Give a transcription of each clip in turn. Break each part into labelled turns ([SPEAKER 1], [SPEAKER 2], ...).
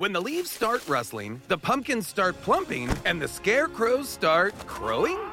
[SPEAKER 1] When the leaves start rustling, the pumpkins start plumping, and the scarecrows start crowing,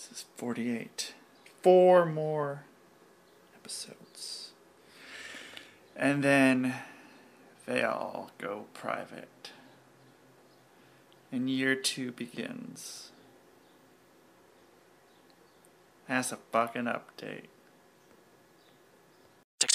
[SPEAKER 2] This is 48. Four more episodes. And then they all go private. And year two begins. That's a fucking update.